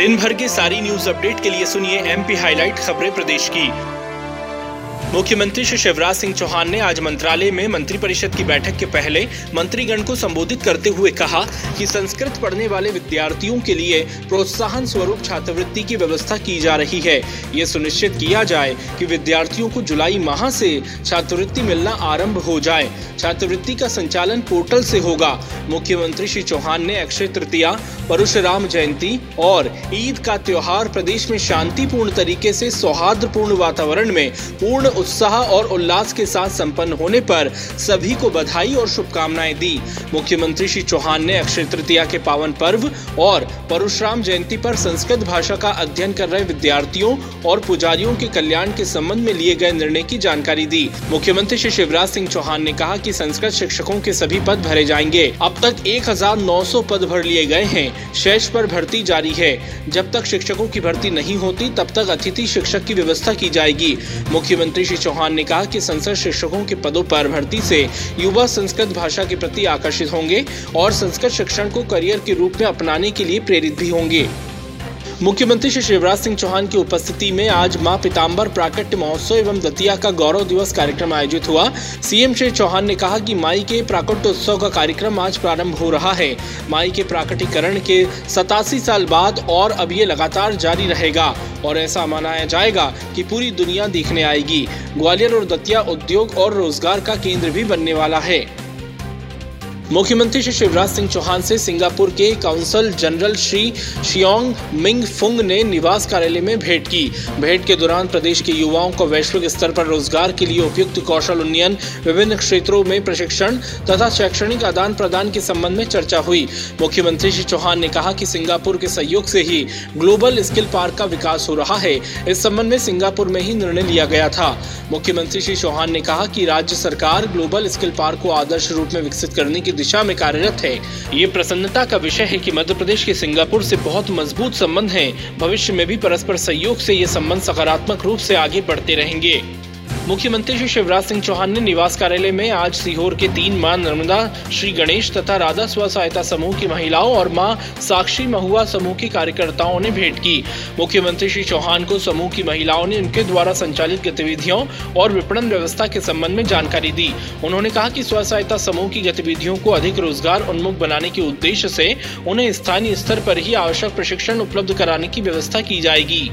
दिन भर के सारी न्यूज़ अपडेट के लिए सुनिए एमपी हाईलाइट खबरें प्रदेश की। मुख्यमंत्री श्री शिवराज सिंह चौहान ने आज मंत्रालय में मंत्रिपरिषद की बैठक के पहले मंत्रीगण को संबोधित करते हुए कहा कि संस्कृत पढ़ने वाले विद्यार्थियों के लिए प्रोत्साहन स्वरूप छात्रवृत्ति की व्यवस्था की जा रही है। ये सुनिश्चित किया जाए कि विद्यार्थियों को जुलाई माह से छात्रवृत्ति मिलना आरंभ हो जाए। छात्रवृत्ति का संचालन पोर्टल से होगा। मुख्यमंत्री श्री चौहान ने अक्षय तृतीया, परशुराम जयंती और ईद का त्योहार प्रदेश में शांतिपूर्ण तरीके से सौहार्दपूर्ण वातावरण में पूर्ण उत्साह और उल्लास के साथ संपन्न होने पर सभी को बधाई और शुभकामनाएँ दी। मुख्यमंत्री श्री चौहान ने अक्षय तृतीया के पावन पर्व और परशुराम जयंती पर संस्कृत भाषा का अध्ययन कर रहे विद्यार्थियों और पुजारियों के कल्याण के संबंध में लिए गए निर्णय की जानकारी दी। मुख्यमंत्री श्री शिवराज सिंह चौहान ने कहा की संस्कृत शिक्षकों के सभी पद भरे जाएँगे। अब तक 1900 पद भर लिए गए हैं। शेष पर भर्ती जारी है। जब तक शिक्षकों की भर्ती नहीं होती, तब तक अतिथि शिक्षक की व्यवस्था की जाएगी। मुख्यमंत्री श्री चौहान ने कहा कि संसद शिक्षकों के पदों पर भर्ती से युवा संस्कृत भाषा के प्रति आकर्षित होंगे और संस्कृत शिक्षण को करियर के रूप में अपनाने के लिए प्रेरित भी होंगे। मुख्यमंत्री श्री शिवराज सिंह चौहान की उपस्थिति में आज माँ पिताम्बर प्राकट्य महोत्सव एवं दतिया का गौरव दिवस कार्यक्रम आयोजित हुआ। सीएम श्री चौहान ने कहा कि माई के प्राकट्य उत्सव का कार्यक्रम आज प्रारंभ हो रहा है। माई के प्राकटीकरण के सतासी साल बाद और अब ये लगातार जारी रहेगा और ऐसा मनाया जाएगा कि पूरी दुनिया देखने आएगी। ग्वालियर और दतिया उद्योग और रोज़गार का केंद्र भी बनने वाला है। मुख्यमंत्री श्री शिवराज सिंह चौहान से सिंगापुर के consul general Shri Cheong Ming Foong ने निवास कार्यालय में भेंट की। भेंट के दौरान प्रदेश के युवाओं को वैश्विक स्तर पर रोज़गार के लिए उपयुक्त कौशल उन्नयन, विभिन्न क्षेत्रों में प्रशिक्षण तथा शैक्षणिक आदान प्रदान के संबंध में चर्चा हुई। मुख्यमंत्री श्री चौहान ने कहा कि सिंगापुर के सहयोग से ही ग्लोबल स्किल पार्क का विकास हो रहा है। इस संबंध में सिंगापुर में ही निर्णय लिया गया था। मुख्यमंत्री श्री चौहान ने कहा कि राज्य सरकार ग्लोबल स्किल पार्क को आदर्श रूप में विकसित करने की दिशा में कार्यरत है। ये प्रसन्नता का विषय है कि मध्य प्रदेश के सिंगापुर से बहुत मज़बूत संबंध हैं। भविष्य में भी परस्पर सहयोग से ये संबंध सकारात्मक रूप से आगे बढ़ते रहेंगे। मुख्यमंत्री श्री शिवराज सिंह चौहान ने निवास कार्यालय में आज सीहोर के तीन माँ नर्मदा, श्री गणेश तथा राधा स्व सहायता समूह की महिलाओं और माँ साक्षी महुआ समूह की कार्यकर्ताओं ने भेंट की। मुख्यमंत्री श्री चौहान को समूह की महिलाओं ने उनके द्वारा संचालित गतिविधियों और विपणन व्यवस्था के संबंध में जानकारी दी। उन्होंने कहा की स्व सहायता समूह की गतिविधियों को अधिक रोज़गार उन्मुख बनाने के उद्देश्य से उन्हें स्थानीय स्तर पर ही आवश्यक प्रशिक्षण उपलब्ध कराने की व्यवस्था की जाएगी।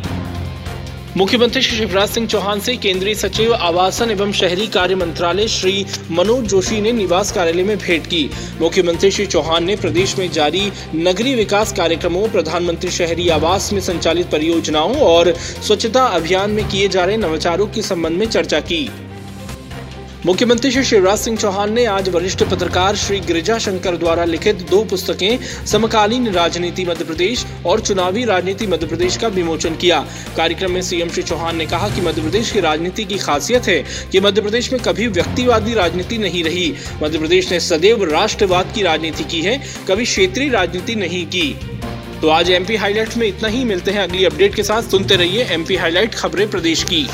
मुख्यमंत्री श्री शिवराज सिंह चौहान से केंद्रीय सचिव आवासन एवं शहरी कार्य मंत्रालय श्री मनोज जोशी ने निवास कार्यालय में भेंट की। मुख्यमंत्री श्री चौहान ने प्रदेश में जारी नगरीय विकास कार्यक्रमों, प्रधानमंत्री शहरी आवास में संचालित परियोजनाओं और स्वच्छता अभियान में किए जा रहे नवाचारों के संबंध में चर्चा की। मुख्यमंत्री श्री शिवराज सिंह चौहान ने आज वरिष्ठ पत्रकार श्री गिरिजा शंकर द्वारा लिखित दो पुस्तकें समकालीन राजनीति मध्य प्रदेश और चुनावी राजनीति मध्य प्रदेश का विमोचन किया। कार्यक्रम में सीएम श्री चौहान ने कहा कि मध्य प्रदेश की राजनीति की खासियत है कि मध्य प्रदेश में कभी व्यक्तिवादी राजनीति नहीं रही। मध्य प्रदेश ने सदैव राष्ट्रवाद की राजनीति की है, कभी क्षेत्रीय राजनीति नहीं की। तो आज एमपी हाईलाइट में इतना ही, मिलते हैं अगली अपडेट के साथ। सुनते रहिए एमपी हाईलाइट खबरें प्रदेश की।